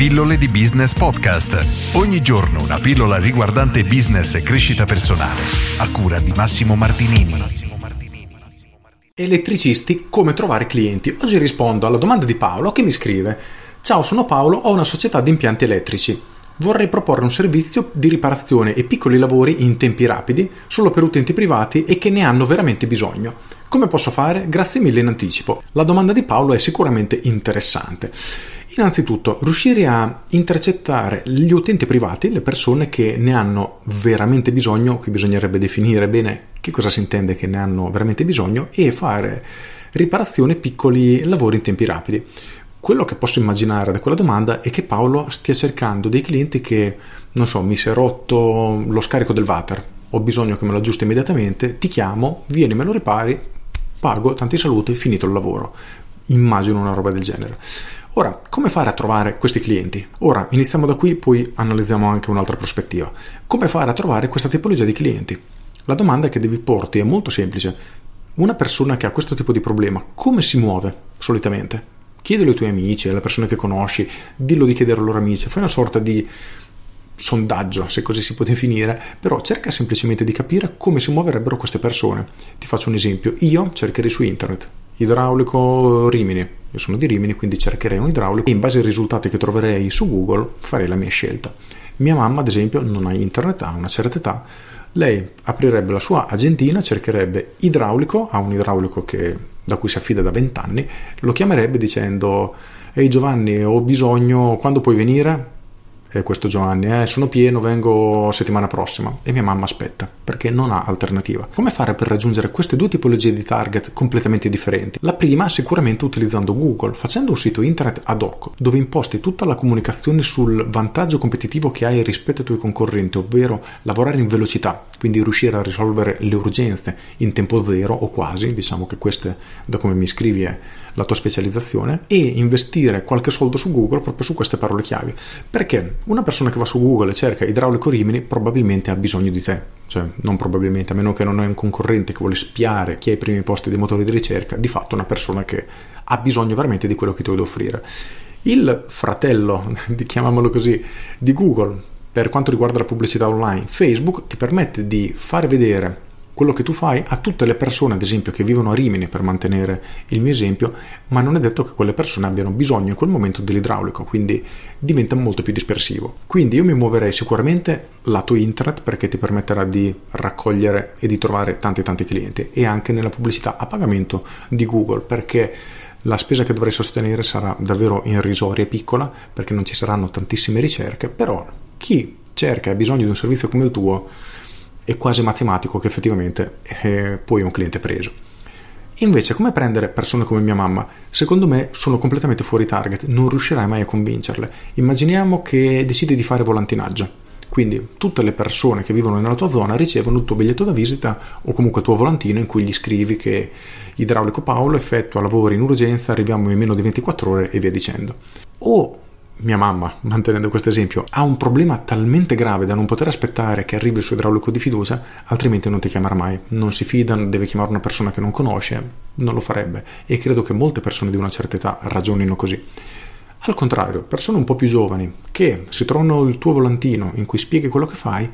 Pillole di Business Podcast. Ogni giorno una pillola riguardante business e crescita personale. A cura di Massimo Martinini. Elettricisti, come trovare clienti? Oggi rispondo alla domanda di Paolo che mi scrive: Ciao, sono Paolo, ho una società di impianti elettrici. Vorrei proporre un servizio di riparazione e piccoli lavori in tempi rapidi, solo per utenti privati e che ne hanno veramente bisogno. Come posso fare? Grazie mille in anticipo. La domanda di Paolo è sicuramente interessante. Innanzitutto, riuscire a intercettare gli utenti privati, le persone che ne hanno veramente bisogno, qui bisognerebbe definire bene che cosa si intende che ne hanno veramente bisogno, e fare riparazione piccoli lavori in tempi rapidi. Quello che posso immaginare da quella domanda è che Paolo stia cercando dei clienti che, non so, mi si è rotto lo scarico del water, ho bisogno che me lo aggiusti immediatamente, ti chiamo, vieni, me lo ripari, pago, tanti saluti, finito il lavoro. Immagino una roba del genere. Ora, come fare a trovare questi clienti? Ora, iniziamo da qui, poi analizziamo anche un'altra prospettiva. Come fare a trovare questa tipologia di clienti? La domanda che devi porti è molto semplice. Una persona che ha questo tipo di problema, come si muove solitamente? Chiedilo ai tuoi amici, alle persone che conosci, dillo di chiedere ai loro amici, fai una sorta di sondaggio, se così si può definire, però cerca semplicemente di capire come si muoverebbero queste persone. Ti faccio un esempio, io cercherei su internet idraulico Rimini, io sono di Rimini, quindi cercherei un idraulico e in base ai risultati che troverei su Google farei la mia scelta. Mia mamma, ad esempio, non ha internet, ha una certa età, lei aprirebbe la sua agentina, cercherebbe idraulico, ha un idraulico che, da cui si affida da 20 anni, lo chiamerebbe dicendo Ehi Giovanni, ho bisogno, quando puoi venire? Eh, questo Giovanni, eh, sono pieno, vengo settimana prossima e mia mamma aspetta perché non ha alternativa. Come fare per raggiungere queste due tipologie di target completamente differenti? La prima sicuramente utilizzando Google, facendo un sito internet ad hoc dove imposti tutta la comunicazione sul vantaggio competitivo che hai rispetto ai tuoi concorrenti, ovvero lavorare in velocità, quindi riuscire a risolvere le urgenze in tempo zero o quasi, diciamo che questa da come mi scrivi è la tua specializzazione e investire qualche soldo su Google proprio su queste parole chiavi. Perché una persona che va su Google e cerca idraulico Rimini probabilmente ha bisogno di te, cioè non probabilmente, a meno che non hai un concorrente che vuole spiare chi ha i primi posti dei motori di ricerca, di fatto è una persona che ha bisogno veramente di quello che tu vuoi offrire. Il fratello, chiamiamolo così, di Google per quanto riguarda la pubblicità online, Facebook ti permette di fare vedere quello che tu fai a tutte le persone, ad esempio, che vivono a Rimini, per mantenere il mio esempio, ma non è detto che quelle persone abbiano bisogno in quel momento dell'idraulico, quindi diventa molto più dispersivo. Quindi io mi muoverei sicuramente lato internet perché ti permetterà di raccogliere e di trovare tanti tanti clienti e anche nella pubblicità a pagamento di Google perché la spesa che dovrai sostenere sarà davvero irrisoria e piccola perché non ci saranno tantissime ricerche, però chi cerca e ha bisogno di un servizio come il tuo è quasi matematico che effettivamente eh, poi è un cliente preso. Invece, come prendere persone come mia mamma? Secondo me sono completamente fuori target, non riuscirai mai a convincerle. Immaginiamo che decidi di fare volantinaggio. Quindi tutte le persone che vivono nella tua zona ricevono il tuo biglietto da visita o comunque il tuo volantino in cui gli scrivi che idraulico Paolo effettua lavori in urgenza, arriviamo in meno di 24 ore e via dicendo. O mia mamma, mantenendo questo esempio, ha un problema talmente grave da non poter aspettare che arrivi il suo idraulico di fiducia, altrimenti non ti chiamerà mai. Non si fida, deve chiamare una persona che non conosce, non lo farebbe. E credo che molte persone di una certa età ragionino così. Al contrario, persone un po' più giovani che si trovano il tuo volantino in cui spieghi quello che fai,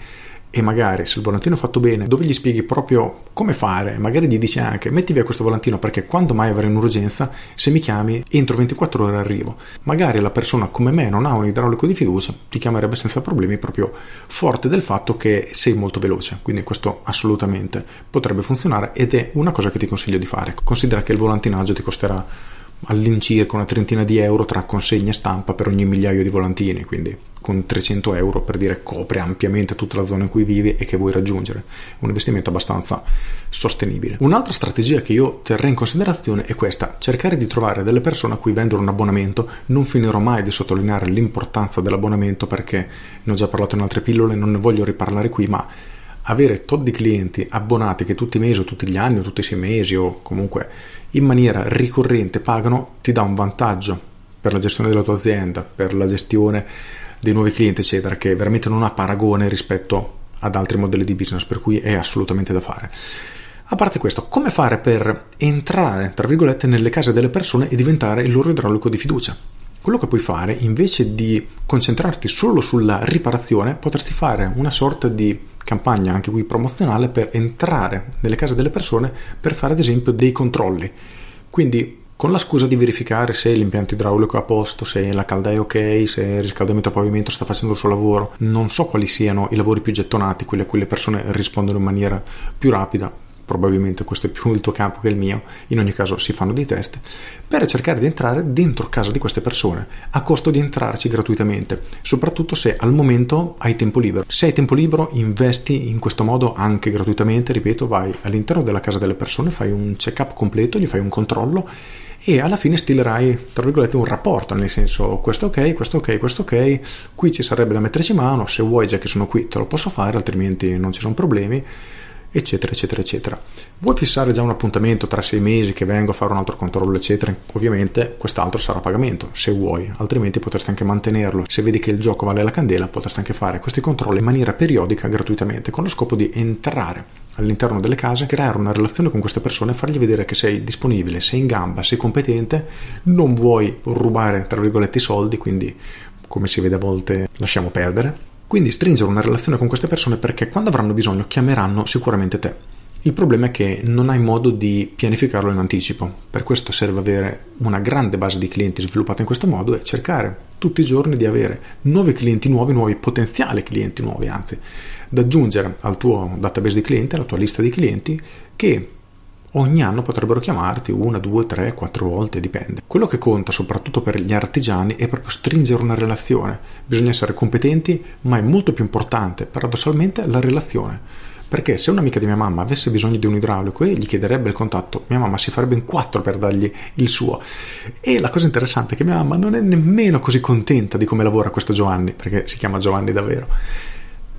e magari se il volantino è fatto bene, dove gli spieghi proprio come fare, magari gli dici anche metti via questo volantino perché quando mai avrai un'urgenza, se mi chiami entro 24 ore arrivo. Magari la persona come me non ha un idraulico di fiducia, ti chiamerebbe senza problemi proprio forte del fatto che sei molto veloce, quindi questo assolutamente potrebbe funzionare ed è una cosa che ti consiglio di fare. Considera che il volantinaggio ti costerà all'incirca una trentina di euro tra consegna e stampa per ogni migliaio di volantini, quindi con 300 euro per dire copre ampiamente tutta la zona in cui vivi e che vuoi raggiungere. Un investimento abbastanza sostenibile. Un'altra strategia che io terrei in considerazione è questa, cercare di trovare delle persone a cui vendere un abbonamento. Non finirò mai di sottolineare l'importanza dell'abbonamento perché ne ho già parlato in altre pillole, non ne voglio riparlare qui, ma avere tot di clienti abbonati che tutti i mesi o tutti gli anni o tutti i sei mesi o comunque in maniera ricorrente pagano ti dà un vantaggio per la gestione della tua azienda, per la gestione dei nuovi clienti, eccetera, che veramente non ha paragone rispetto ad altri modelli di business, per cui è assolutamente da fare. A parte questo, come fare per entrare, tra virgolette, nelle case delle persone e diventare il loro idraulico di fiducia? quello che puoi fare, invece di concentrarti solo sulla riparazione, potresti fare una sorta di campagna anche qui promozionale per entrare nelle case delle persone per fare ad esempio dei controlli. Quindi con la scusa di verificare se l'impianto idraulico è a posto, se la calda è ok, se il riscaldamento a pavimento sta facendo il suo lavoro. Non so quali siano i lavori più gettonati, quelli a cui le persone rispondono in maniera più rapida, probabilmente questo è più il tuo campo che il mio, in ogni caso si fanno dei test, per cercare di entrare dentro casa di queste persone, a costo di entrarci gratuitamente, soprattutto se al momento hai tempo libero. Se hai tempo libero investi in questo modo anche gratuitamente, ripeto, vai all'interno della casa delle persone, fai un check-up completo, gli fai un controllo e alla fine stilerai tra virgolette un rapporto nel senso questo ok, questo ok, questo ok qui ci sarebbe da metterci mano se vuoi già che sono qui te lo posso fare altrimenti non ci sono problemi eccetera, eccetera, eccetera. Vuoi fissare già un appuntamento tra sei mesi che vengo a fare un altro controllo, eccetera? Ovviamente quest'altro sarà a pagamento, se vuoi, altrimenti potresti anche mantenerlo. Se vedi che il gioco vale la candela, potresti anche fare questi controlli in maniera periodica, gratuitamente, con lo scopo di entrare all'interno delle case, creare una relazione con queste persone, fargli vedere che sei disponibile, sei in gamba, sei competente, non vuoi rubare, tra virgolette, i soldi, quindi come si vede a volte lasciamo perdere quindi stringere una relazione con queste persone perché quando avranno bisogno chiameranno sicuramente te. Il problema è che non hai modo di pianificarlo in anticipo, per questo serve avere una grande base di clienti sviluppata in questo modo e cercare tutti i giorni di avere nuovi clienti nuovi, nuovi potenziali clienti nuovi, anzi, da aggiungere al tuo database di clienti, alla tua lista di clienti che ogni anno potrebbero chiamarti una, due, tre, quattro volte, dipende. Quello che conta soprattutto per gli artigiani è proprio stringere una relazione. Bisogna essere competenti, ma è molto più importante, paradossalmente, la relazione. Perché se un'amica di mia mamma avesse bisogno di un idraulico e gli chiederebbe il contatto, mia mamma si farebbe in quattro per dargli il suo. E la cosa interessante è che mia mamma non è nemmeno così contenta di come lavora questo Giovanni, perché si chiama Giovanni davvero.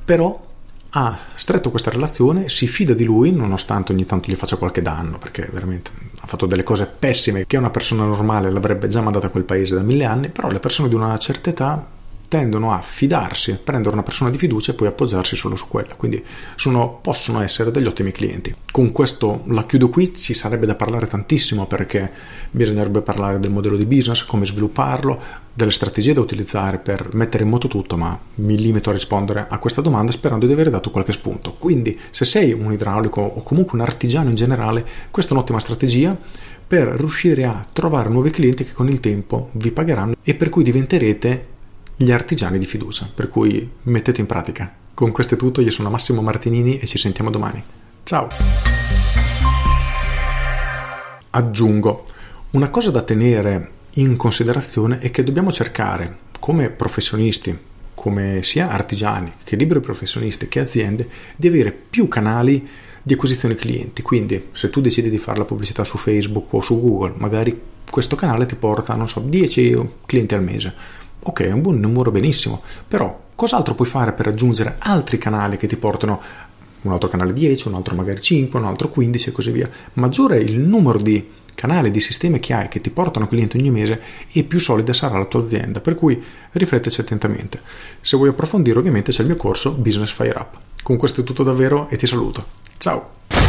Però ha stretto questa relazione, si fida di lui nonostante ogni tanto gli faccia qualche danno, perché veramente ha fatto delle cose pessime che una persona normale l'avrebbe già mandata a quel paese da mille anni, però le persone di una certa età tendono a fidarsi, prendere una persona di fiducia e poi appoggiarsi solo su quella. Quindi sono, possono essere degli ottimi clienti. Con questo la chiudo qui, ci sarebbe da parlare tantissimo perché bisognerebbe parlare del modello di business, come svilupparlo, delle strategie da utilizzare per mettere in moto tutto, ma mi limito a rispondere a questa domanda sperando di aver dato qualche spunto. Quindi se sei un idraulico o comunque un artigiano in generale, questa è un'ottima strategia per riuscire a trovare nuovi clienti che con il tempo vi pagheranno e per cui diventerete gli artigiani di fiducia, per cui mettete in pratica. Con questo è tutto, io sono Massimo Martinini e ci sentiamo domani. Ciao! Aggiungo, una cosa da tenere in considerazione è che dobbiamo cercare, come professionisti, come sia artigiani che liberi professionisti che aziende, di avere più canali di acquisizione clienti. Quindi, se tu decidi di fare la pubblicità su Facebook o su Google, magari questo canale ti porta, non so, 10 clienti al mese Ok, è un buon numero benissimo, però cos'altro puoi fare per aggiungere altri canali che ti portano un altro canale 10, un altro magari 5, un altro 15 e così via. Maggiore il numero di canali, di sistemi che hai che ti portano clienti ogni mese e più solida sarà la tua azienda. Per cui rifletteci attentamente. Se vuoi approfondire ovviamente c'è il mio corso Business Fire Up. Con questo è tutto davvero e ti saluto. Ciao!